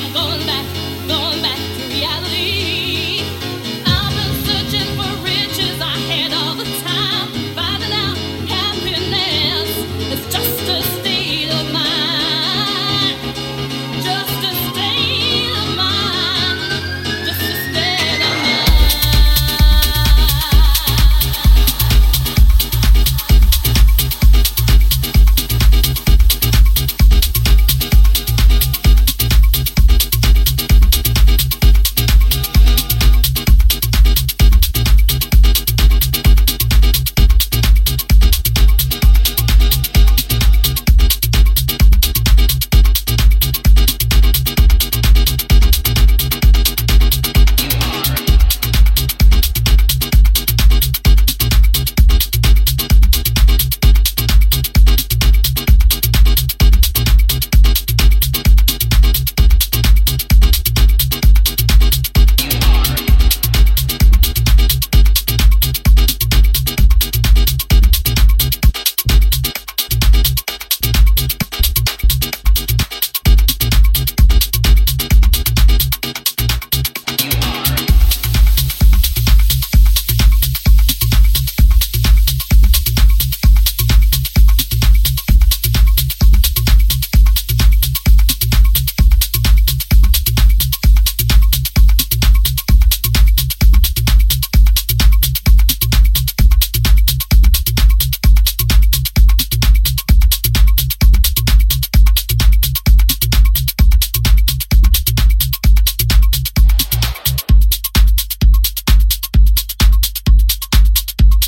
I'm going back.